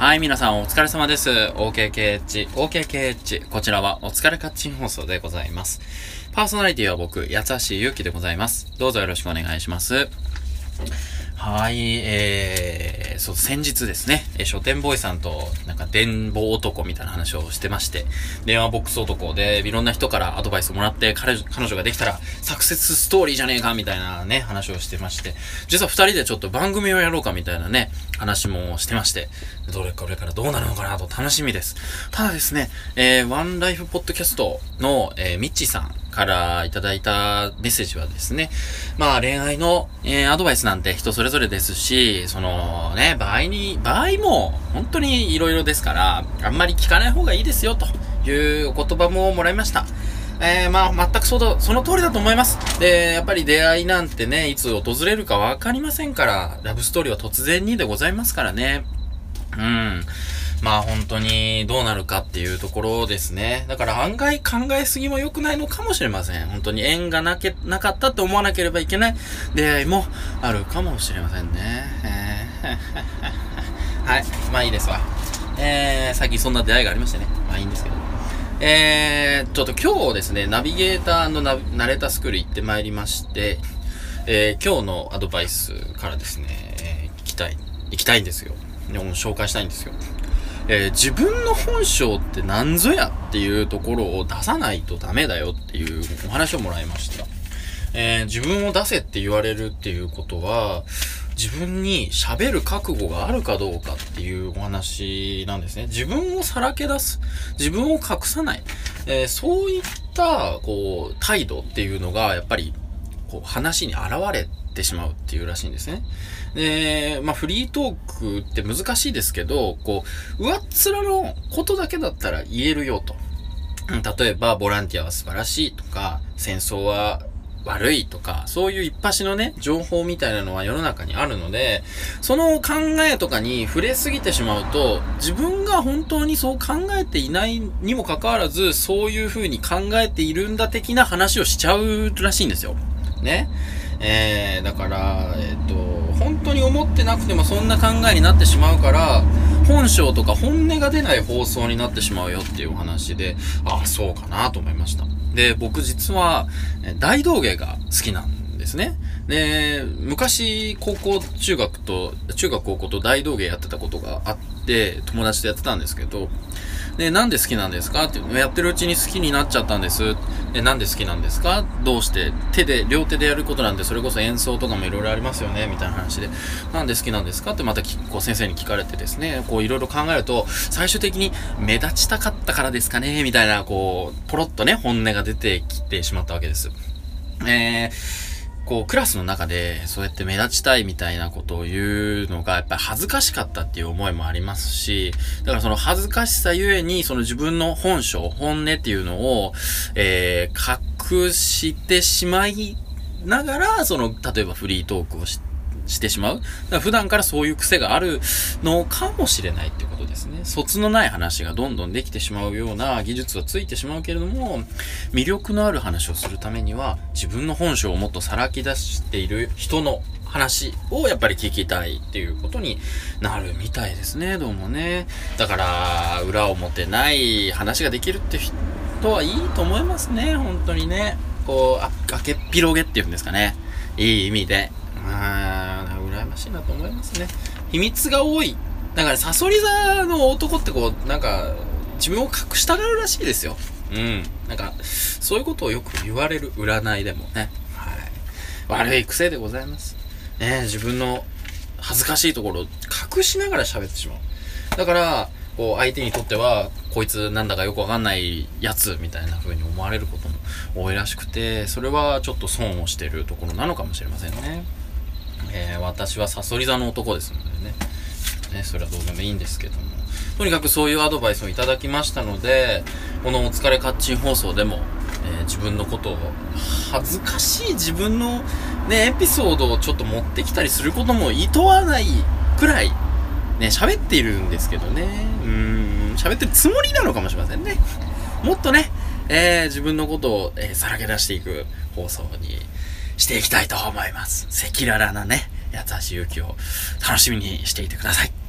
はい、皆さんお疲れ様です。OKKH、OKKH。こちらはお疲れカッチン放送でございます。パーソナリティは僕、八橋ゆうきでございます。どうぞよろしくお願いします。はい、えー、そう、先日ですね、えー書店ボーイさんと、なんか、電報男みたいな話をしてまして、電話ボックス男で、いろんな人からアドバイスをもらって、彼女、彼女ができたら、サクセスストーリーじゃねえか、みたいなね、話をしてまして、実は二人でちょっと番組をやろうか、みたいなね、話もしてまして、どれこれからどうなるのかなと楽しみです。ただですね、えー、ワンライフポッドキャストの、えー、ミッチーさんからいただいたメッセージはですね、まあ恋愛の、えーアドバイスなんて人それぞれですし、そのね、場合に、場合も本当に色々ですから、あんまり聞かない方がいいですよ、というお言葉ももらいました。えー、まあ、全くそ、その通りだと思います。で、やっぱり出会いなんてね、いつ訪れるかわかりませんから、ラブストーリーは突然にでございますからね。うん。まあ本当にどうなるかっていうところですね。だから案外考えすぎも良くないのかもしれません。本当に縁がなけ、なかったって思わなければいけない出会いもあるかもしれませんね。えーはい。まあいいですわ。えー、最近そんな出会いがありましてね。まあいいんですけど。えー、ちょっと今日ですね、ナビゲーターのナナレータースクール行ってまいりまして、えー、今日のアドバイスからですね、えー、聞きたい、行きたいんですよ。紹介したいんですよ。えー自分の本性って何ぞやっていうところを出さないとダメだよっていうお話をもらいました。えー自分を出せって言われるっていうことは、自分に喋る覚悟があるかどうかっていうお話なんですね。自分をさらけ出す。自分を隠さない。えーそういった、こう、態度っていうのが、やっぱり、こう、話に現れてしまうっていうらしいんですね。で、まあ、フリートークって難しいですけど、こう、上っ面のことだけだったら言えるよと。例えば、ボランティアは素晴らしいとか、戦争は悪いとか、そういう一発のね、情報みたいなのは世の中にあるので、その考えとかに触れすぎてしまうと、自分が本当にそう考えていないにもかかわらず、そういう風に考えているんだ的な話をしちゃうらしいんですよ。ね。えー、だから、えっ、と、本当に思ってなくてもそんな考えになってしまうから、本性とか本音が出ない放送になってしまうよっていうお話で、ああ、そうかなと思いました。で、僕実は、大道芸が好きなんですですね。で、昔、高校、中学と、中学高校と大道芸やってたことがあって、友達とやってたんですけど、で、なんで好きなんですか？ってやってるうちに好きになっちゃったんです。で、なんで好きなんですか？どうして？手で、両手でやることなんで、それこそ演奏とかもいろいろありますよね？みたいな話で、なんで好きなんですか？ってまたこう先生に聞かれてですね、こういろいろ考えると、最終的に目立ちたかったからですかね？みたいな、こう、ポロッとね、本音が出てきてしまったわけです。えー、こう、クラスの中で、そうやって目立ちたいみたいなことを言うのが、やっぱり恥ずかしかったっていう思いもありますし、だからその恥ずかしさゆえに、その自分の本性、本音っていうのを、えー、隠してしまいながら、その、例えばフリートークをしてしてしまう。だから普段からそういう癖があるのかもしれないってことですね。卒のない話がどんどんできてしまうような技術はついてしまうけれども、魅力のある話をするためには、自分の本性をもっとさらき出している人の話をやっぱり聞きたいっていうことになるみたいですね、どうもね。だから、裏表ない話ができるって人はいいと思いますね、本当にね。こう、あ、崖っ広げっていうんですかね。いい意味で。しいなと思いますね。秘密が多い。だから、サソリ座の男ってこう、なんか、自分を隠したがるらしいですよ。うん。なんか、そういうことをよく言われる占いでもね。はい。悪い癖でございます。ね自分の恥ずかしいところを隠しながら喋ってしまう。だから、こう、相手にとっては、こいつなんだかよくわかんないやつみたいな風に思われることも多いらしくて、それはちょっと損をしてるところなのかもしれませんね。えー私はサソリ座の男ですのでね。ね、それはどうでもいいんですけども。とにかくそういうアドバイスをいただきましたので、このお疲れカッチン放送でも、えー自分のことを、恥ずかしい自分のね、エピソードをちょっと持ってきたりすることも厭わないくらい、ね、喋っているんですけどね。うん、喋ってるつもりなのかもしれませんね。もっとね、えー自分のことを、えーさらけ出していく放送にしていきたいと思います。赤裸々なね、八橋ゆうきを楽しみにしていてください。